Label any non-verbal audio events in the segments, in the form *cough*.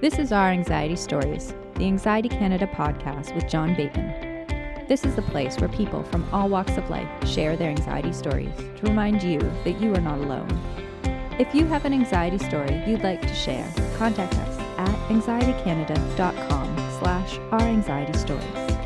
This is Our Anxiety Stories, the Anxiety Canada podcast with John Bateman. This is the place where people from all walks of life share their anxiety stories to remind you that you are not alone. If you have an anxiety story you'd like to share, contact us at anxietycanada.com slash our anxiety stories.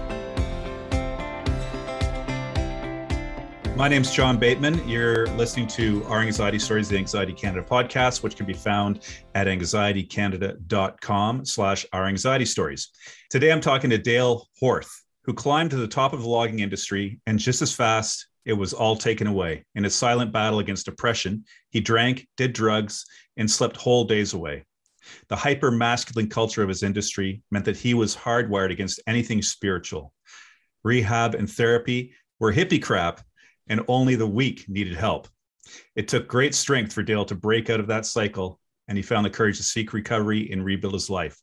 My name's John Bateman. You're listening to Our Anxiety Stories, the Anxiety Canada podcast, which can be found at anxietycanada.com slash our anxiety stories. Today I'm talking to Dale Horth who climbed to the top of the logging industry, and just as fast, it was all taken away. In his silent battle against depression, he drank, did drugs, and slept whole days away. The hyper masculine culture of his industry meant that he was hardwired against anything spiritual. Rehab and therapy were hippie crap, and only the weak needed help. It took great strength for Dale to break out of that cycle, and he found the courage to seek recovery and rebuild his life.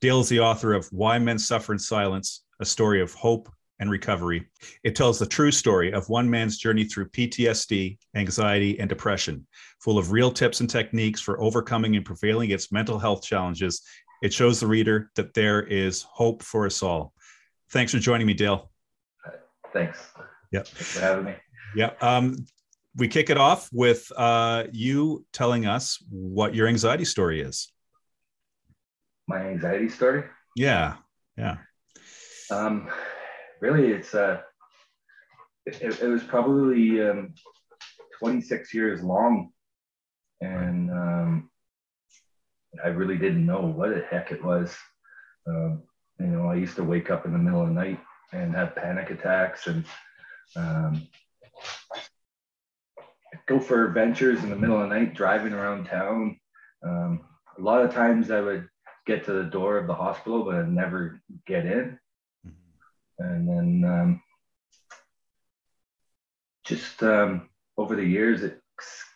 Dale is the author of Why Men Suffer in Silence a story of hope and recovery. It tells the true story of one man's journey through PTSD, anxiety, and depression, full of real tips and techniques for overcoming and prevailing against mental health challenges. It shows the reader that there is hope for us all. Thanks for joining me, Dale. Thanks. Yep. Thanks for having me. Yeah. Um, we kick it off with uh, you telling us what your anxiety story is. My anxiety story? Yeah. Yeah. Um, really, it's uh, it, it was probably um, 26 years long, and um, I really didn't know what the heck it was. Um, you know, I used to wake up in the middle of the night and have panic attacks, and um, go for adventures in the middle of the night, driving around town. Um, a lot of times, I would get to the door of the hospital, but I'd never get in and then um, just um, over the years, it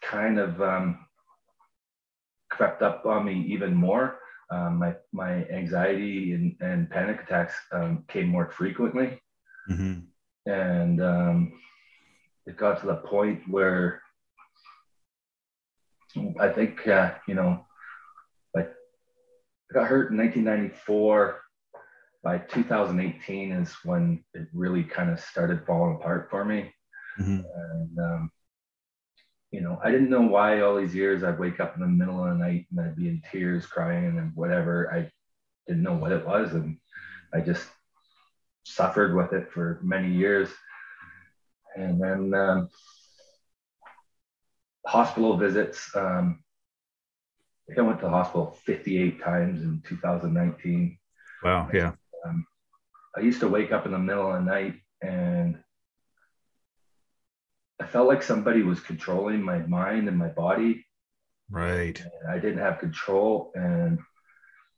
kind of um, crept up on me even more. Um, my my anxiety and, and panic attacks um, came more frequently, mm-hmm. and um, it got to the point where I think uh, you know, like I got hurt in 1994 by 2018 is when it really kind of started falling apart for me. Mm-hmm. And, um, you know, I didn't know why all these years I'd wake up in the middle of the night and I'd be in tears crying and whatever. I didn't know what it was. And I just suffered with it for many years. And then um, hospital visits. Um, I think I went to the hospital 58 times in 2019. Wow. Yeah. Um, I used to wake up in the middle of the night and I felt like somebody was controlling my mind and my body. Right. And I didn't have control and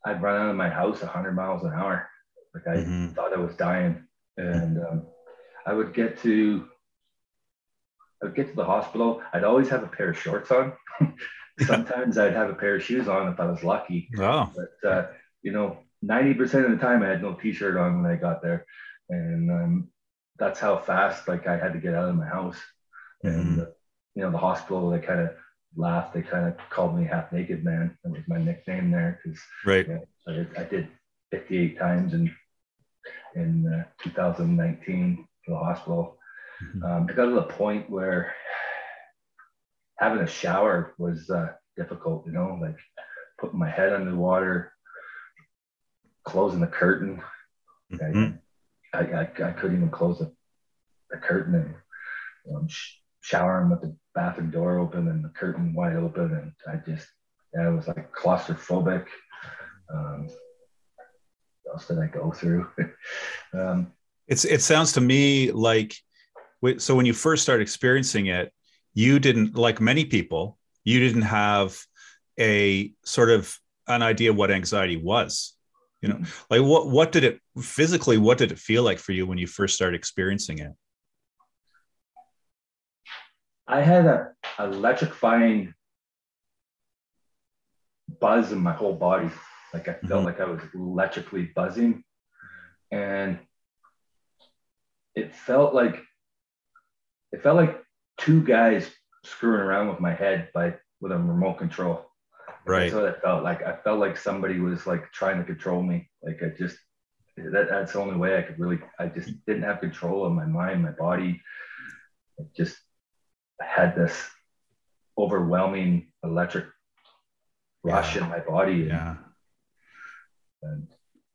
I'd run out of my house 100 miles an hour. Like I mm-hmm. thought I was dying. And um, I would get to, I would get to the hospital. I'd always have a pair of shorts on. *laughs* Sometimes I'd have a pair of shoes on if I was lucky. Oh. But, uh, you know, 90% of the time I had no t-shirt on when I got there. And um, that's how fast like I had to get out of my house. Mm-hmm. And, uh, you know, the hospital, they kind of laughed. They kind of called me half naked man. That was my nickname there. Cause right. You know, I, I, did 58 times in, in uh, 2019 to the hospital. Mm-hmm. Um, it got to the point where having a shower was uh, difficult, you know, like putting my head under the water, closing the curtain. Mm-hmm. I, I, I, couldn't even close the, the curtain and you know, sh- showering with the bathroom door open and the curtain wide open. And I just, yeah, it was like claustrophobic. Um, what else did I go through? *laughs* um, it's, it sounds to me like, so when you first started experiencing it, you didn't, like many people, you didn't have a sort of an idea what anxiety was you know? Like what what did it physically what did it feel like for you when you first started experiencing it? I had a electrifying buzz in my whole body. Like i felt mm-hmm. like i was electrically buzzing. And it felt like it felt like two guys screwing around with my head by with a remote control Right. That's what I felt like. I felt like somebody was like trying to control me. Like I just that, that's the only way I could really. I just didn't have control of my mind, my body. I just had this overwhelming electric rush Yeah. in my body. Yeah. And,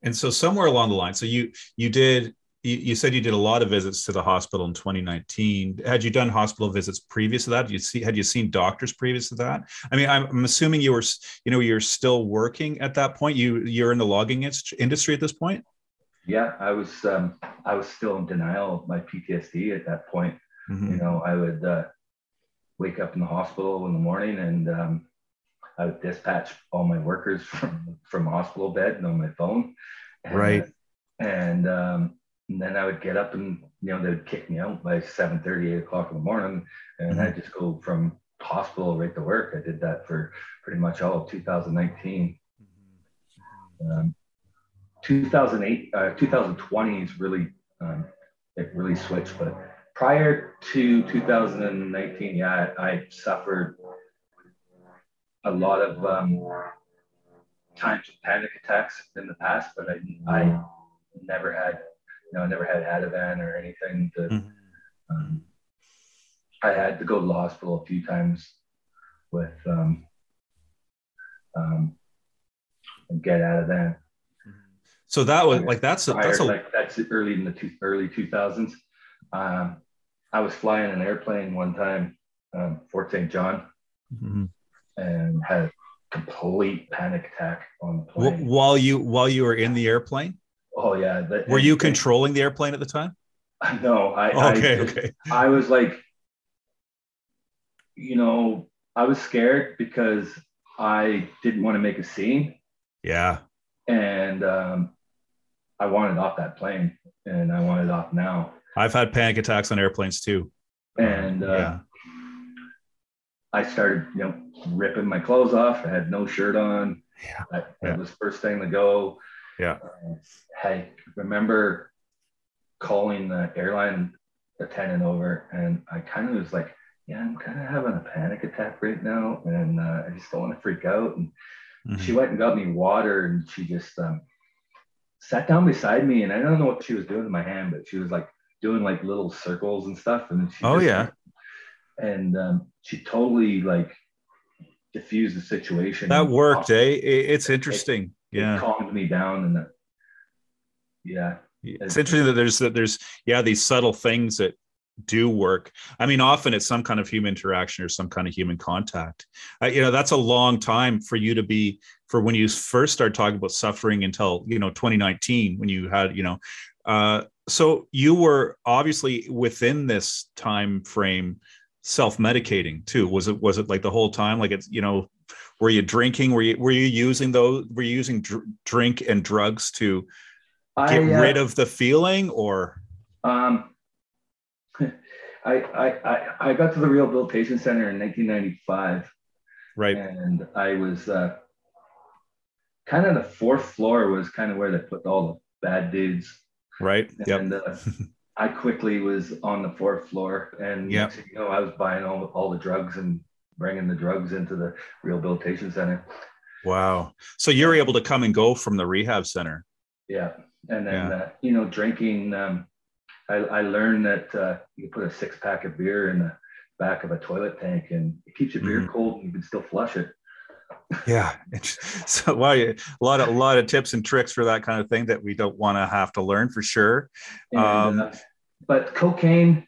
And so somewhere along the line, so you you did you, you said you did a lot of visits to the hospital in 2019. Had you done hospital visits previous to that? You see had you seen doctors previous to that? I mean, I'm, I'm assuming you were you know you're still working at that point. You you're in the logging industry at this point. yeah, I was um, I was still in denial of my PTSD at that point. Mhm. You know, I would uh, wake up in the hospital in the morning and um, I would dispatch all my workers from from hospital bed and on my phone. And, Right. And, um, and then I would get up and you know they would kick me out by 7 8 o'clock in the morning, and Mhm. I'd just go from hospital right to work. I did that for pretty much all of 2019. Um, 2008, uh, 2020 is really um, it really switched, but prior to 2019, yeah, I, I suffered a lot of um, times of panic attacks in the past, but I, I never had, know, I never had Ativan or anything. To, Mhm. um, I had to go to the hospital a few times with um, um, and get Ativan. So that was like that's a, that's a like that's early in the two, early 2000s. Um, I was flying an airplane one time, um, Fort St. John, Mhm. and had a complete panic attack on the plane. while you while you were in the airplane. Oh yeah, the- Were you controlling the airplane at the time? *laughs* No, I. Okay, I, okay. I was like, you know, I was scared because I didn't want to make a scene, Yeah. and um, I wanted off that plane, and I wanted off now. I've had panic attacks on airplanes too. And uh, yeah. I started, you know, ripping my clothes off. I had no shirt on. Yeah. That, that Yeah. was first thing to go. Yeah. Uh, I remember calling the airline attendant over, and I kind of was like, "Yeah, I'm kind of having a panic attack right now, and uh, I just don't want to freak out." And Mhm. she went and got me water, and she just um, sat down beside me, and I don't know what she was doing in my hand, but she was like doing like little circles and stuff, and she Oh, just, yeah. and um, she totally like diffused the situation. That worked, calmed- eh? It's interesting. It Yeah. calmed me down, and that, yeah, It's interesting that there's that there's yeah these subtle things that do work. I mean, often it's some kind of human interaction or some kind of human contact. Uh, you know, that's a long time for you to be for when you first start talking about suffering until you know 2019 when you had you know. Uh, so you were obviously within this time frame self-medicating too. Was it was it like the whole time? Like it's you know, were you drinking? Were you were you using those? Were you using dr- drink and drugs to get I, uh, rid of the feeling or Um, *laughs* I, I, I, I got to the Rehabilitation Center in 1995, right and I was uh, kind of the fourth floor was kind of where they put all the bad dudes. right yep And uh, *laughs* I quickly was on the fourth floor, and Yep. you know, I was buying all, all the drugs and bringing the drugs into the Rehabilitation Center. wow so you're able to come and go from the rehab center Yeah, and then Yeah. uh, you know, drinking. Um, I, I learned that uh, you can put a six pack of beer in the back of a toilet tank, and it keeps your beer Mhm. cold, and you can still flush it. yeah *laughs* so wow a lot of a lot of tips and tricks for that kind of thing that we don't want to have to learn for sure And, Um, uh, but cocaine,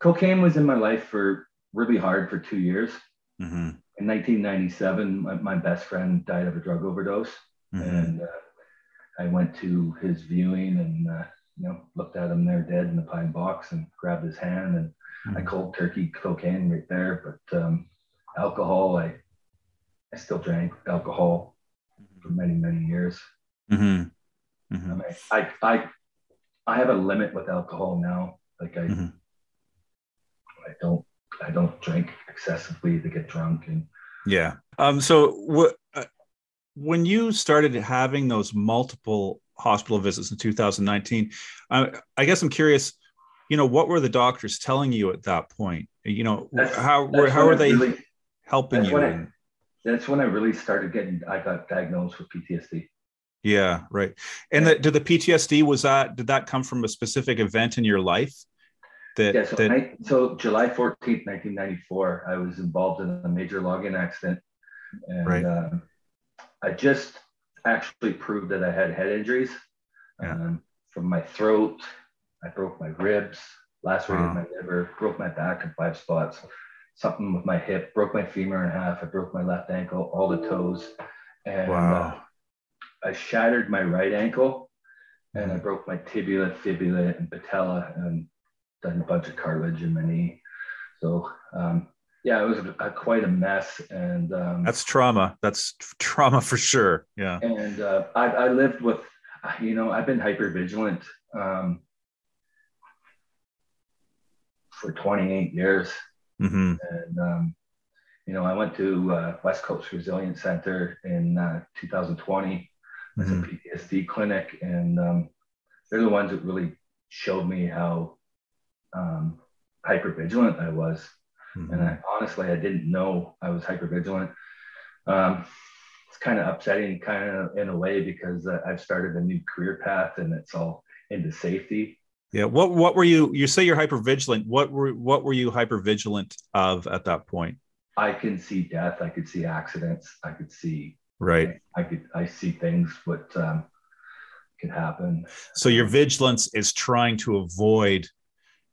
cocaine was in my life for really hard for two years. Mhm, In 1997, my, my best friend died of a drug overdose, mhm. and uh, I went to his viewing and uh, you know looked at him there dead in the pine box and grabbed his hand and I Mhm. cold turkey cocaine right there. But um, alcohol, I I still drank alcohol for many many years. Mhm, I mhm. mean, I I I have a limit with alcohol now. Like I. I don't I don't drink excessively to get drunk and yeah um so what uh, when you started having those multiple hospital visits in 2019 uh, i guess i'm curious you know what were the doctors telling you at that point you know That's- how were that's how when are they really- helping that's you when it- that's when I really started getting. I got diagnosed with PTSD. Yeah, right. And the, did the PTSD was that did that come from a specific event in your life? That, yeah, so, that... I, so July 14th, 1994, I was involved in a major logging accident. And right. um, I just actually proved that I had head injuries yeah. um, from my throat. I broke my ribs, lacerated wow. my liver, broke my back in five spots, something with my hip, broke my femur in half. I broke my left ankle, all the toes. And wow. uh, I shattered my right ankle and I broke my tibia, fibula, and patella and a bunch of cartilage in my knee. So, um, yeah, it was a, quite a mess. And um, that's trauma. That's trauma for sure. Yeah. And uh, I, I lived with, you know, I've been hyper vigilant um, for 28 years. Mm-hmm. And, um, you know, I went to uh, West Coast Resilience Center in uh, 2020 as mm-hmm. a PTSD clinic. And um, they're the ones that really showed me how um, hyper vigilant I was. Mm-hmm. And I honestly, I didn't know I was hyper vigilant. Um, it's kind of upsetting, kind of in a way, because uh, I've started a new career path and it's all into safety. Yeah. What What were you? You say you're hyper vigilant. What were What were you hyper vigilant of at that point? I can see death. I could see accidents. I could see. Right. I could. I see things what um, can happen. So your vigilance is trying to avoid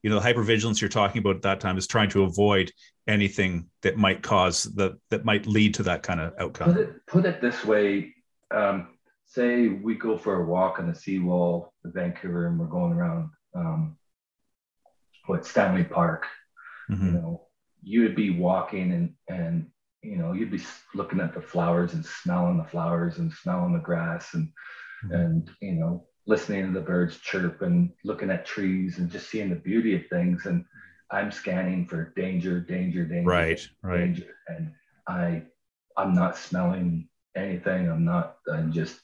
you know the hypervigilance you're talking about at that time is trying to avoid anything that might cause that that might lead to that kind of outcome put it, put it this way um, say we go for a walk on the seawall of vancouver and we're going around um, what stanley park mm-hmm. you know you would be walking and and you know you'd be looking at the flowers and smelling the flowers and smelling the grass and mm-hmm. and you know listening to the birds chirp and looking at trees and just seeing the beauty of things. And I'm scanning for danger, danger, danger. Right, right. Danger. And I, I'm not smelling anything. I'm not. I'm just.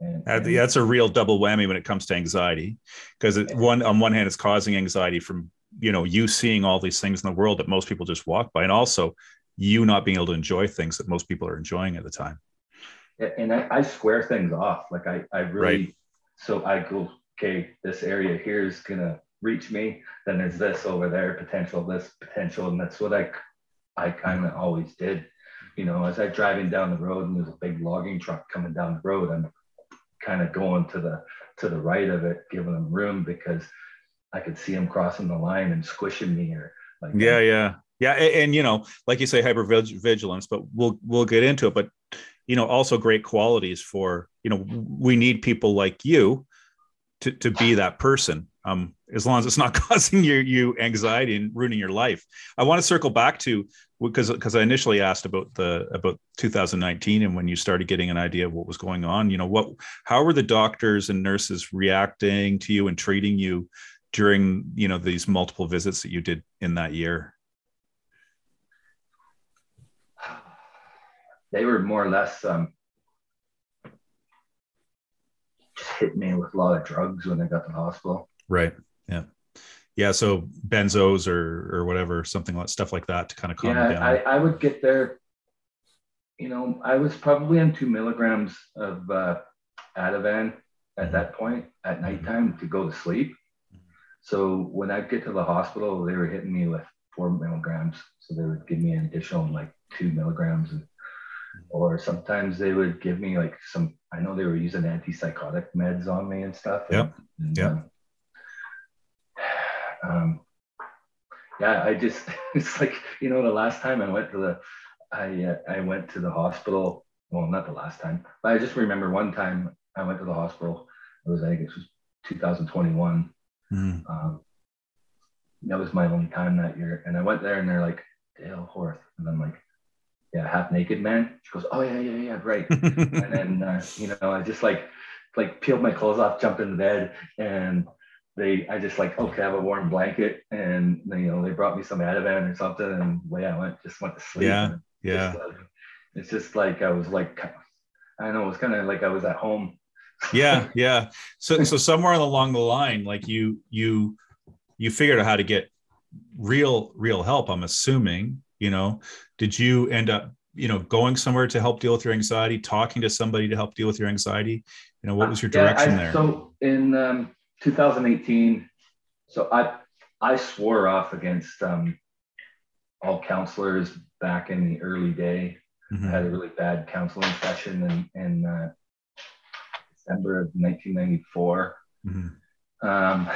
And, and that's a real double whammy when it comes to anxiety, because one on one hand, it's causing anxiety from you know you seeing all these things in the world that most people just walk by, and also you not being able to enjoy things that most people are enjoying at the time and I, I square things off. Like I, I really, right. so I go, okay, this area here is gonna reach me. Then there's this over there, potential, this potential, and that's what I, I kind of always did. You know, as I driving down the road and there's a big logging truck coming down the road, I'm kind of going to the to the right of it, giving them room because I could see them crossing the line and squishing me or like yeah, yeah. Yeah, and, and, you know, like you say, hyper vigilance, but we'll we'll get into it. But you know also great qualities for you know we need people like you to to be that person. Um as long as it's not *laughs* causing you you anxiety and ruining your life. I want to circle back to because because i initially asked about the about 2019 and when you started getting an idea of what was going on you know what how were the doctors and nurses reacting to you and treating you during you know these multiple visits that you did in that year they were more or less um, just hit me with a lot of drugs when I got to the hospital. Right. Yeah. Yeah. So benzos or or whatever, something like stuff like that to kind of calm yeah, down. I, I would get there. You know, I was probably on two milligrams of uh, Ativan at mm-hmm. that point at mm-hmm. nighttime mm-hmm. to go to sleep. So when I get to the hospital, they were hitting me with four milligrams. So they would give me an additional like two milligrams. Or sometimes they would give me like some i know they were using antipsychotic meds on me and stuff. Yeah yeah um, um, yeah i just *laughs* it's like you know the last time i went to the i uh, i went to the hospital well not the last time but i just remember one time i went to the hospital. It was i think it was 2021 mm. um, that was my only time that year. And i went there and they're like dale horth. And i'm like yeah, half naked man. She goes, oh yeah, yeah, yeah, right. and then *laughs* uh, you know, I just like like peeled my clothes off, jumped into bed, and they I just like okay, I have a warm blanket, and you know they brought me some Ativan or something, and way I went just went to sleep. Yeah, yeah. Just, it's just like I was like I don't know, it was kind of like I was at home. yeah, *laughs* yeah. So so somewhere along the line, like you you you figured out how to get real real help. I'm assuming you know did you end up you know going somewhere to help deal with your anxiety talking to somebody to help deal with your anxiety? You know what was your direction yeah, I, there? so in um, 2018 so i i swore off against um, all counselors back in the early day. Mm-hmm. i had a really bad counseling session in, in uh, december of 1994 mm-hmm. um,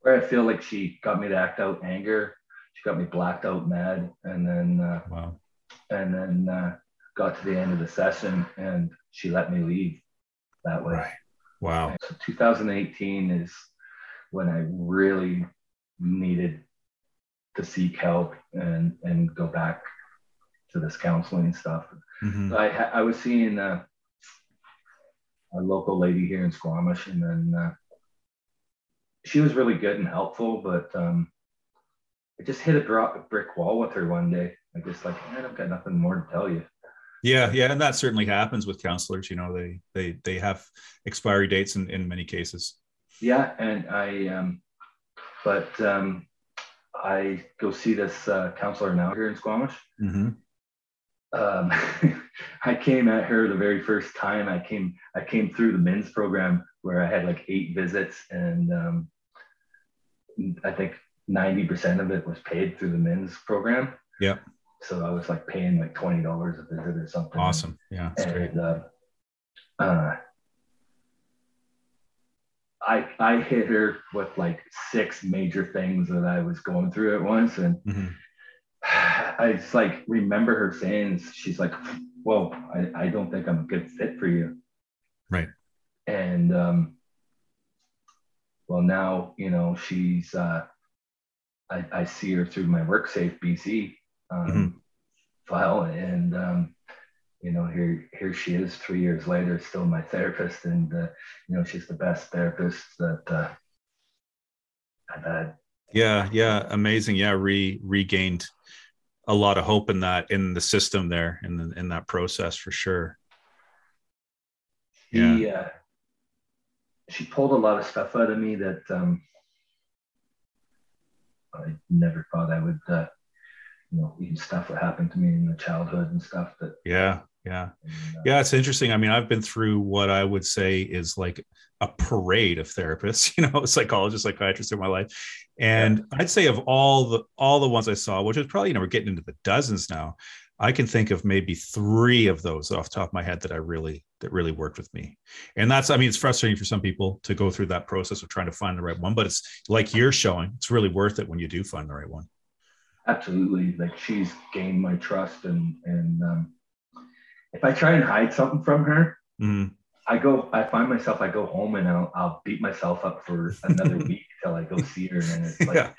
where i feel like she got me to act out anger she got me blacked out mad and then uh, wow. and then uh, got to the end of the session and she let me leave that way right. wow so 2018 is when i really needed to seek help and and go back to this counseling stuff mm-hmm. i i was seeing uh, a local lady here in squamish and then uh, she was really good and helpful but um, I just hit a drop brick wall with her one day. I just like, man, I've got nothing more to tell you. Yeah, yeah, and that certainly happens with counselors. You know, they they they have expiry dates in in many cases. Yeah, and I um, but um, I go see this uh, counselor now here in Squamish. Mm-hmm. Um, *laughs* I came at her the very first time. I came I came through the men's program where I had like eight visits, and um, I think 90% of it was paid through the men's program. Yeah. So I was like paying like $20 a visit or something. Awesome. Yeah. and, uh, uh, I, I hit her with like six major things that I was going through at once. And mm-hmm. *sighs* I just like remember her saying, she's like, whoa, I, I don't think I'm a good fit for you. Right. And, um, well, now, you know, she's, uh, I, I see her through my WorkSafe BC um, mm-hmm. file, and um, you know, here here she is, three years later, still my therapist, and uh, you know, she's the best therapist that uh, I've had. Yeah, yeah, amazing. Yeah, re regained a lot of hope in that in the system there in the, in that process for sure. Yeah. He, uh, she pulled a lot of stuff out of me that um, I never thought I would, uh, you know, even stuff that happened to me in the childhood and stuff that. Yeah, yeah, and, uh, yeah. It's interesting. I mean, I've been through what I would say is like a parade of therapists, *laughs* you know, psychologists, psychiatrists in my life, and yeah. I'd say of all the all the ones I saw, which is probably you know we're getting into the dozens now. I can think of maybe three of those off the top of my head that I really that really worked with me. And that's I mean it's frustrating for some people to go through that process of trying to find the right one, but it's like you're showing, it's really worth it when you do find the right one. Absolutely. Like she's gained my trust and and um, if I try and hide something from her, mm-hmm. I go, I find myself, I go home and I'll, I'll beat myself up for another *laughs* week till I go see her. And it's *laughs* like, yeah.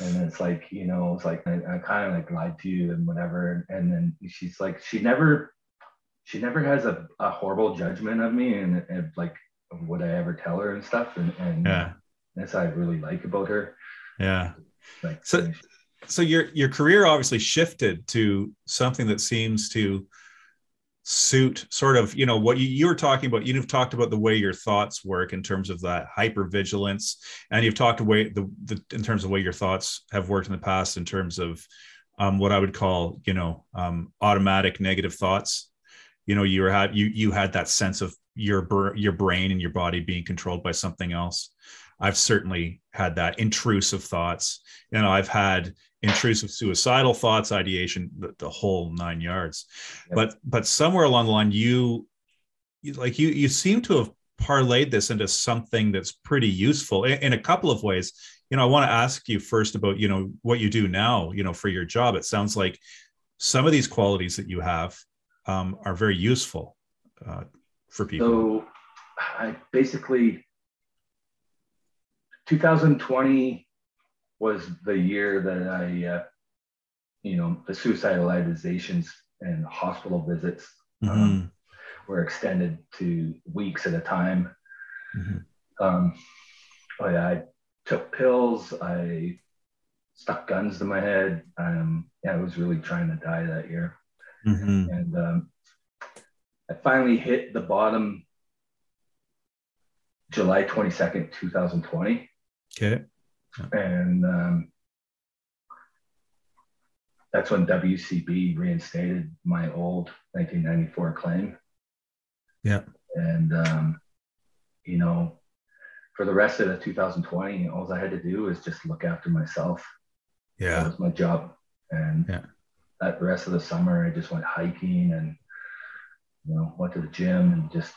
and it's like, you know, it's like, I, I kind of like lied to you and whatever. And then she's like, she never, she never has a, a horrible judgment of me and, and like what I ever tell her and stuff. And, and yeah. that's what I really like about her. Yeah. Like, so, so your, your career obviously shifted to something that seems to, suit sort of you know what you, you were talking about you've talked about the way your thoughts work in terms of that hypervigilance and you've talked away the, the in terms of the way your thoughts have worked in the past in terms of um, what i would call you know um, automatic negative thoughts. You know you were had you you had that sense of your your brain and your body being controlled by something else i've certainly had that intrusive thoughts you know i've had intrusive suicidal thoughts, ideation, the, the whole nine yards. Yep. But but somewhere along the line, you, you like you you seem to have parlayed this into something that's pretty useful in, in a couple of ways. You know, I want to ask you first about you know what you do now. You know, for your job, it sounds like some of these qualities that you have um, are very useful uh, for people. So, I basically 2020 was the year that I, uh, you know, the suicidal ideations and hospital visits um, mm-hmm. um, were extended to weeks at a time. Mm-hmm. Um, I, I, took pills. I stuck guns to my head. Um, yeah, I was really trying to die that year. Mm-hmm. And um, I finally hit the bottom July 22nd, 2020. Okay and um, that's when WCB reinstated my old 1994 claim. Yeah. And, um, you know, for the rest of the 2020, all I had to do was just look after myself. Yeah. That was my job. And yeah. that the rest of the summer, I just went hiking and, you know, went to the gym and just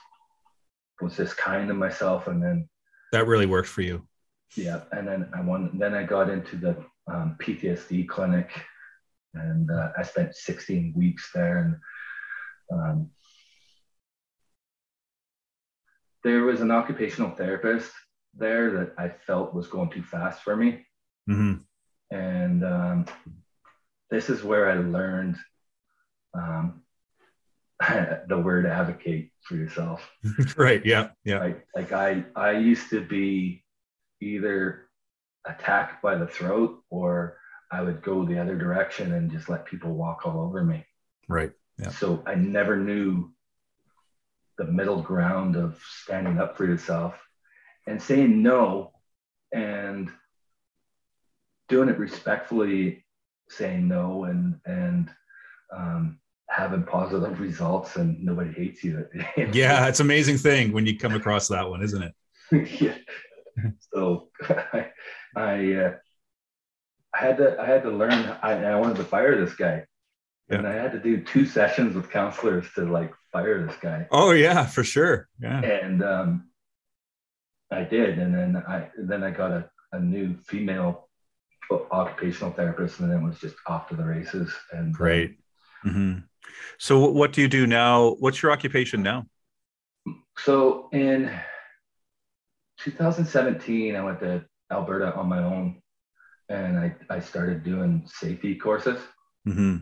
was just kind to myself. And then that really worked for you. Yeah. And then I won, then I got into the um, PTSD clinic and uh, I spent 16 weeks there. And um, there was an occupational therapist there that I felt was going too fast for me. Mm-hmm. And um, this is where I learned um, *laughs* the word advocate for yourself. *laughs* right. Yeah. Yeah. Like, like I, I used to be either attacked by the throat or I would go the other direction and just let people walk all over me. Right. Yeah. So I never knew the middle ground of standing up for yourself and saying no and doing it respectfully, saying no and and um, having positive *laughs* results and nobody hates you. *laughs* yeah, it's an amazing thing when you come across that one, isn't it? *laughs* yeah. So I *laughs* I, uh, I had to I had to learn. I, I wanted to fire this guy, yeah. and I had to do two sessions with counselors to like fire this guy. Oh yeah, for sure. Yeah. And um, I did, and then I then I got a, a new female occupational therapist, and then was just off to the races. And great. Um, mm-hmm. So what do you do now? What's your occupation now? So in 2017, I went to Alberta on my own, and I I started doing safety courses. Mm-hmm.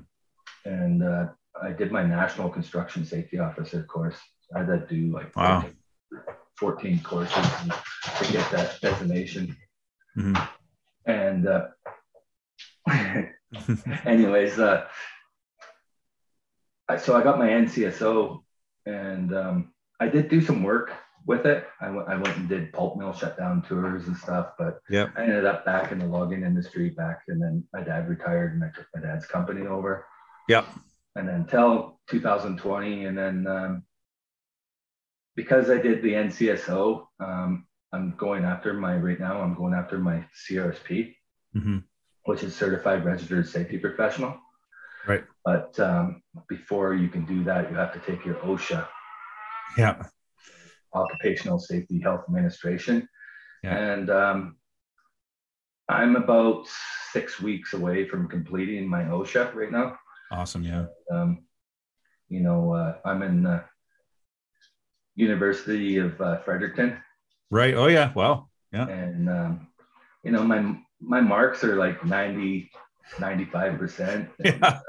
And uh, I did my national construction safety officer course. I had to do like wow. 14, 14 courses to get that designation. Mm-hmm. And uh, *laughs* anyways, uh, I, so I got my NCSO and um, I did do some work with it. I went, I went and did pulp mill shutdown tours and stuff, but yep. I ended up back in the logging industry back. And then my dad retired and I took my dad's company over. Yep and then till 2020 and then um, because i did the ncso um, i'm going after my right now i'm going after my crsp mm-hmm. which is certified registered safety professional right but um, before you can do that you have to take your osha yeah occupational safety health administration yeah. and um, i'm about six weeks away from completing my osha right now Awesome. Yeah. Um, you know, uh, I'm in uh, University of uh, Fredericton. Right. Oh yeah. Wow. Yeah. And um, you know, my my marks are like 90, 95 percent. *laughs* Yeah.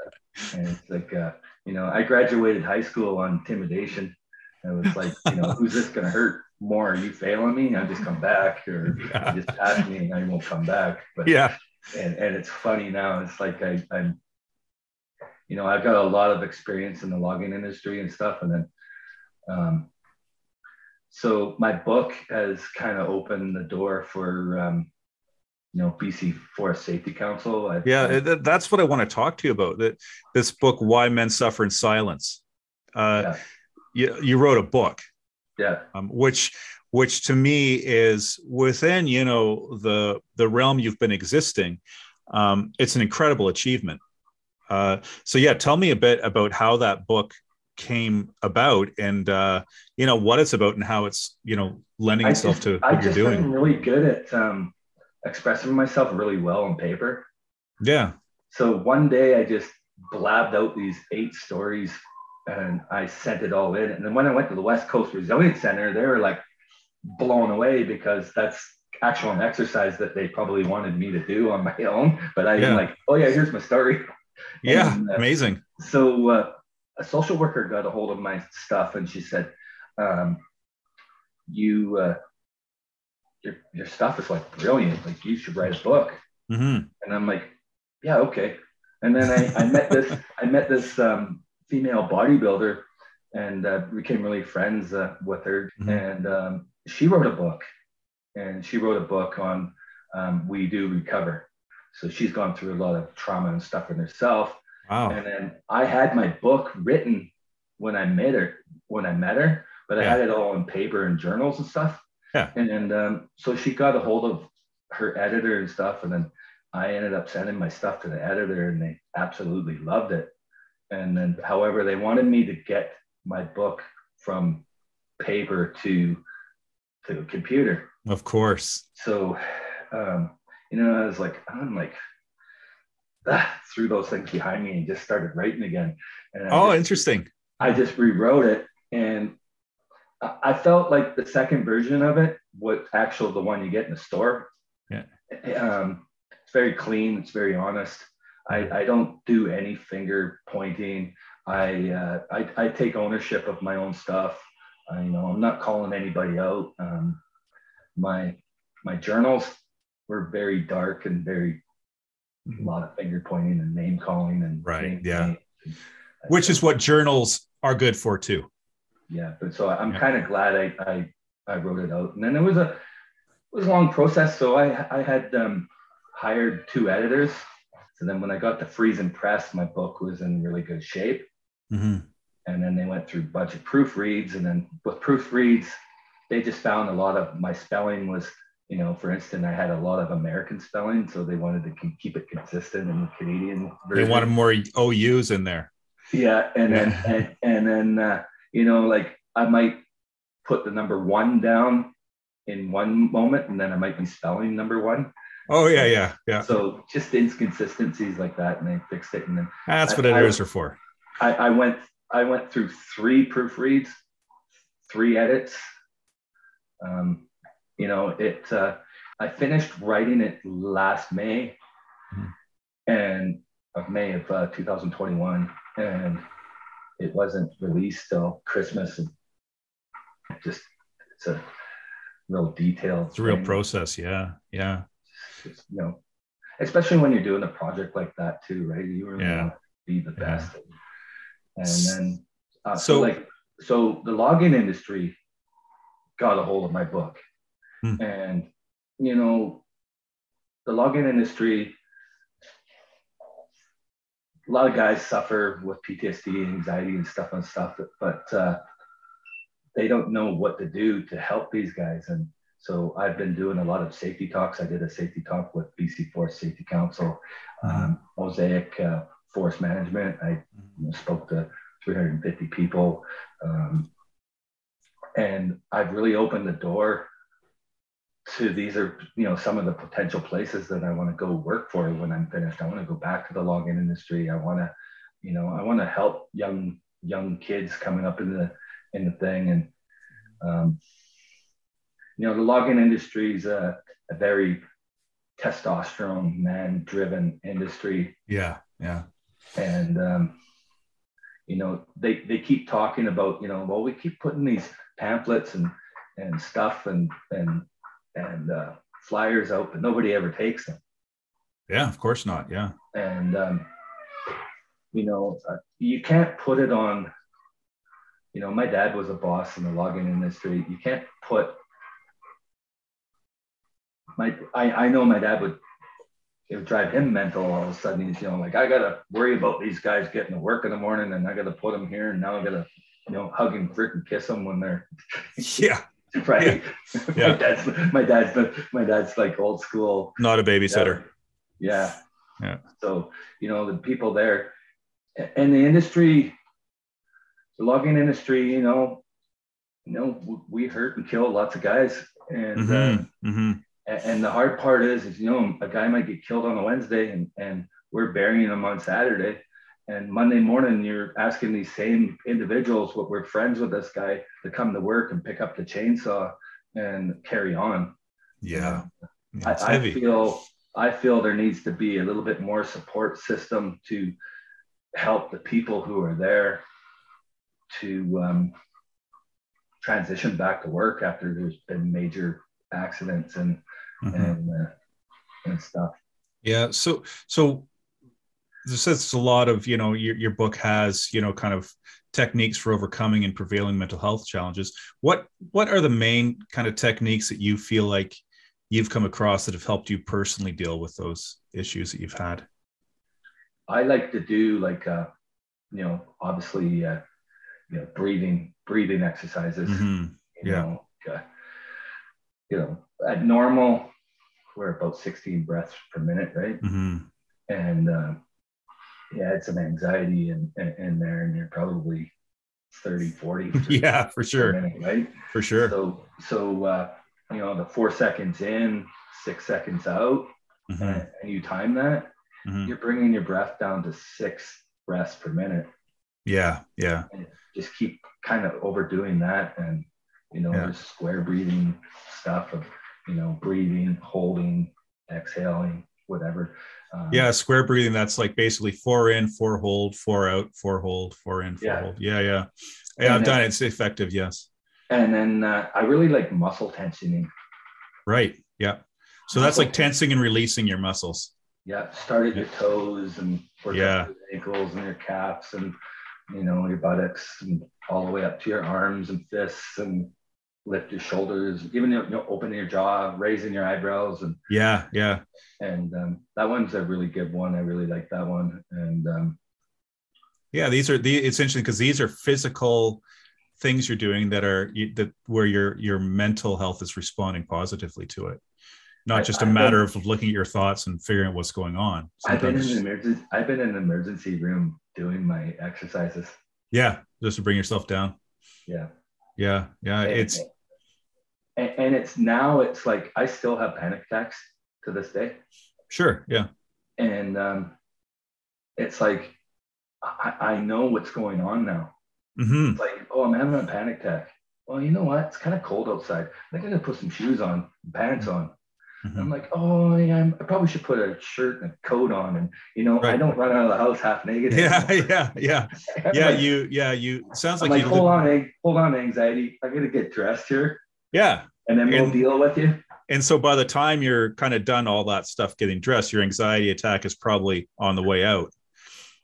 and it's like, uh, you know, I graduated high school on intimidation. It was like, you know, who's this going to hurt more? Are you failing me? I just come back, or *laughs* yeah. just pass me and I won't come back. But yeah. And and it's funny now. It's like I, I'm you know, I've got a lot of experience in the logging industry and stuff. And then, um, so my book has kind of opened the door for, um, you know, BC Forest Safety Council. I've, yeah, that's what I want to talk to you about. That this book, "Why Men Suffer in Silence." Uh, yeah. You, you wrote a book, yeah, um, which which to me is within you know the the realm you've been existing. Um, it's an incredible achievement uh, so yeah, tell me a bit about how that book came about and uh, you know what it's about and how it's you know lending I itself just, to I what you're doing. I'm really good at um, expressing myself really well on paper. Yeah. So one day I just blabbed out these eight stories and I sent it all in. And then when I went to the West Coast Resilience Center, they were like blown away because that's actual an exercise that they probably wanted me to do on my own. But I yeah. like, oh yeah, here's my story. *laughs* Yeah, and, uh, amazing. So uh, a social worker got a hold of my stuff and she said, um, "You, uh, your your stuff is like brilliant. Like you should write a book." Mm-hmm. And I'm like, "Yeah, okay." And then I, I met this I met this um, female bodybuilder and uh, became really friends uh, with her. Mm-hmm. And um, she wrote a book, and she wrote a book on um, we do recover. so she's gone through a lot of trauma and stuff in herself. Wow. And then I had my book written when I met her, when I met her, but I had it all in paper and journals and stuff. Yeah. And, and um, so she got a hold of her editor and stuff. And then I ended up sending my stuff to the editor and they absolutely loved it. And then, however, they wanted me to get my book from paper to to a computer. Of course. So, um, you know, I was like, I'm like, ah, threw those things behind me and just started writing again. And I Oh, just, interesting. I just rewrote it, and I I felt like the second version of it, what actual the one you get in the store. Yeah. Um, it's very clean. It's very honest. I, I don't do any finger pointing. I, uh, I I take ownership of my own stuff. I, you know, I'm not calling anybody out. Um, my my journals were very dark and very a lot of finger pointing and name calling and Right, yeah. Which is what journals are good for too. yeah but so i'm Yeah. kind of glad I, I i wrote it out and then it was a it was a long process so i i had um hired two editors so then when i got the FriesenPress my book was in really good shape Mhm. and then they went through a bunch of proofreads and then with proofreads they just found a lot of my spelling was you know for instance i had a lot of american spelling so they wanted to ke- keep it consistent in the canadian They wanted more OUs in there. Yeah, and then *laughs* and, and then uh, you know, like I might put the number one down in one moment, and then I might be spelling number one. Oh yeah, yeah, yeah. So just inconsistencies like that, and they fixed it. And then That's what I- editors are for. I, I went I went through three proofreads, three edits. Um, you know, it. Uh, I finished writing it last May, Mhm. and of May of uh, 2021, and it wasn't released till Christmas. And just it's a real detailed. It's a real thing. process. Yeah, yeah. You know, especially when you're doing a project like that too, right? You really Yeah. want to be the Yeah. best. And then, uh, So- so, like, so the login industry got a hold of my book, Hmm. and you know, the login industry. A lot of guys suffer with PTSD, anxiety, and stuff and stuff, but uh, they don't know what to do to help these guys. And so I've been doing a lot of safety talks. I did a safety talk with BC Forest Safety Council, um, Mosaic uh, Forest Management. I spoke to 350 people. Um, and I've really opened the door to these are, you know, some of the potential places that I want to go work for when I'm finished. I want to go back to the login industry. I want to, you know, I want to help young, young kids coming up in the, in the thing. And, um, you know, the login industry is a, a very testosterone man driven industry Yeah, yeah. and um, you know they they keep talking about you know well we keep putting these pamphlets and and stuff and and and uh, flyers out but nobody ever takes them Yeah, of course not. Yeah. and um, you know uh, you can't put it on you know my dad was a boss in the logging industry you can't put my I, I know my dad would it would drive him mental all of a sudden he's you know like i gotta worry about these guys getting to work in the morning and i gotta put them here and now i gotta you know hug and freaking kiss them when they're *laughs* Yeah. *laughs* right Yeah. *laughs* my dad's my dad's the, my dad's like old school Not a babysitter. yeah. Yeah. So, you know, the people there and the industry, the logging industry, you know, you know, we hurt and kill lots of guys. And, uh, hmm hmm a- and the hard part is, is, you know, a guy might get killed on a Wednesday and, and we're burying him on Saturday. And Monday morning, you're asking these same individuals, what we're friends with this guy, to come to work and pick up the chainsaw and carry on. Yeah. Yeah, I, I feel I feel there needs to be a little bit more support system to help the people who are there to um, transition back to work after there's been major accidents and Mhm. and uh, and stuff. Yeah. So, so this is a lot of, you know, your, your book has, you know, kind of techniques for overcoming and prevailing mental health challenges. What, what are the main kind of techniques that you feel like you've come across that have helped you personally deal with those issues that you've had? I like to do like, uh, you know, obviously, uh, you know, breathing, breathing exercises. Mm-hmm. You Yeah. know, uh, you know, at normal, we're about 16 breaths per minute, right? Mm-hmm. And uh, yeah, it's some anxiety in, in, in there, and you're probably 30, 40 *laughs* per Yeah, for sure. minute, right? For sure. So, so uh, you know, the four seconds in, six seconds out, Mhm. and, and you time that, Mhm. you're bringing your breath down to six breaths per minute. Yeah. Yeah. And just keep kind of overdoing that, and you know, Yeah. square breathing stuff of you know, breathing, holding, exhaling, whatever. Um, Yeah. Square breathing. That's like basically four in, four hold, four out, four hold, four in, four Yeah. hold. Yeah. Yeah. Yeah. I've And done it. It's effective. Yes. And then uh, I really like muscle tensioning. Right. Yeah. So that's like tensing and releasing your muscles. Yeah, start at your toes and work Yeah. up your ankles and your calves and you know your buttocks and all the way up to your arms and fists and lift your shoulders, even you know, open your jaw, raising your eyebrows and Yeah. Yeah. and um, that one's a really good one. I really like that one. And um, Yeah. These are the, it's interesting because these are physical things you're doing that are that where your, your mental health is responding positively to it. Not just a matter been- of looking at your thoughts and figuring out what's going on. I've been in an emergency. I've been in an emergency room doing my exercises. yeah. Just to bring yourself down. Yeah, Yeah. Yeah. and, It's, and, and it's now it's like I still have panic attacks to this day. sure. Yeah. and um, it's like I, I know what's going on now. Mm-hmm. It's like, oh, I'm having a panic attack. Well, you know what? It's kind of cold outside. I think I'm gonna put some shoes on, pants on. And I'm like, oh, yeah, I'm- I probably should put a shirt and a coat on, and you know, I don't run out of the house half naked. Yeah. *laughs* Yeah. Yeah. *laughs* Yeah. like, You, yeah. You sounds like, like, you, hold on, hold on, anxiety. I'm gonna get dressed here, yeah. and then we'll And- deal with you. And so by the time you're kind of done all that stuff getting dressed, your anxiety attack is probably on the way out.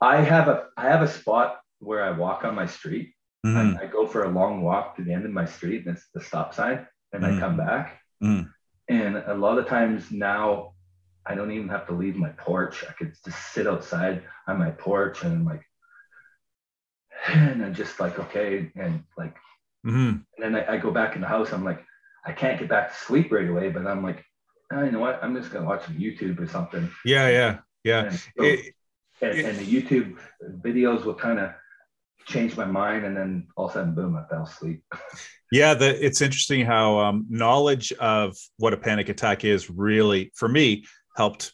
I have a I have a spot where I walk on my street. Mhm. I, I go for a long walk to the end of my street, and it's the stop sign, and Mm. I come back. Mm. And a lot of times now, I don't even have to leave my porch. I could just sit outside on my porch and I'm like, and I'm just like, okay. And like, Mhm. and then I, I go back in the house. I'm like, I can't get back to sleep right away, but I'm like, oh, you know what? I'm just going to watch some YouTube or something. Yeah. Yeah. Yeah. And, so- It- and, and the YouTube videos will kind of change my mind. And then all of a sudden, boom, I fell asleep. *laughs* Yeah, the, it's interesting how um, knowledge of what a panic attack is really, for me, helped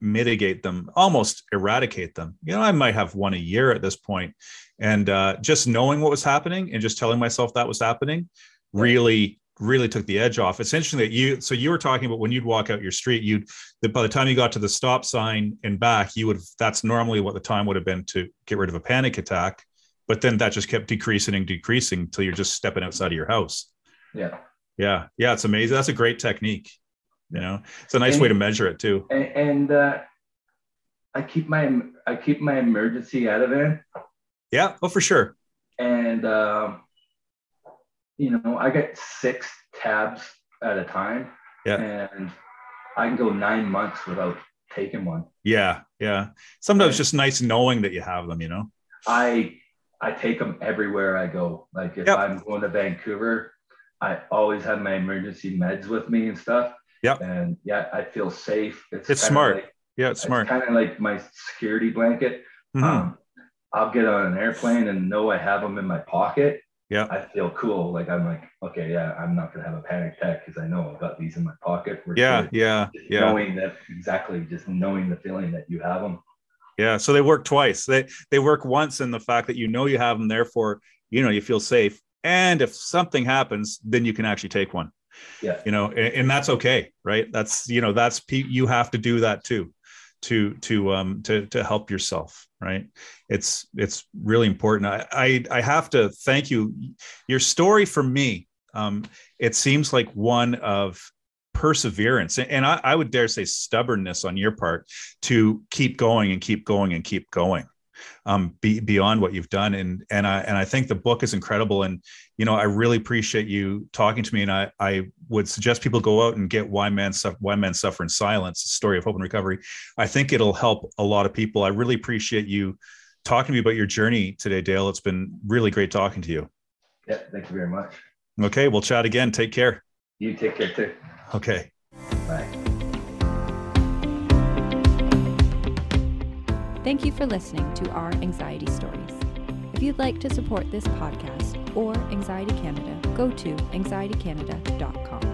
mitigate them, almost eradicate them. You know, I might have one a year at this point, and uh, just knowing what was happening and just telling myself that was happening really, really took the edge off. It's interesting that you. So you were talking about when you'd walk out your street, you'd that by the time you got to the stop sign and back, you would. That's normally what the time would have been to get rid of a panic attack but then that just kept decreasing and decreasing until you're just stepping outside of your house. Yeah. Yeah, yeah, it's amazing. That's a great technique. You know, it's a nice way to measure it too. And, and uh, I keep my I keep my emergency out of it. Yeah, oh for sure. and um, you know i get six tabs at a time Yeah. and i can go nine months without taking one Yeah, yeah. Sometimes it's just nice knowing that you have them. You know. i i take them everywhere i go like if Yep. i'm going to vancouver i always have my emergency meds with me and stuff Yeah. and yeah i feel safe It's kinda smart. like- Yeah, it's smart. kind of like my security blanket Mhm. um, I'll get on an airplane and know I have them in my pocket. Yeah. I feel cool. Like I'm like, okay, yeah, I'm not gonna have a panic attack because I know I've got these in my pocket. We're yeah, good. yeah, Just yeah, Knowing that exactly, just knowing the feeling that you have them. Yeah. So they work twice. They they work once in the fact that you know you have them, therefore you know you feel safe. And if something happens, then you can actually take one. Yeah. you know and, and that's okay right that's you know that's you have to do that too to to um to to help yourself right it's it's really important i i, I have to thank you your story for me um it seems like one of perseverance and I, I would dare say stubbornness on your part to keep going and keep going and keep going um, be, beyond what you've done. And and I and I think the book is incredible. And you know, I really appreciate you talking to me. And I I would suggest people go out and get Why Men Suffer Why Men Suffer in Silence: a Story of Hope and Recovery. I think it'll help a lot of people. I really appreciate you talking to me about your journey today, Dale. It's been really great talking to you. Yeah, thank you very much. Okay, we'll chat again. Take care. You take care too. Okay. Bye. Thank you for listening to our Anxiety Stories. If you'd like to support this podcast or Anxiety Canada, go to anxietycanada.com.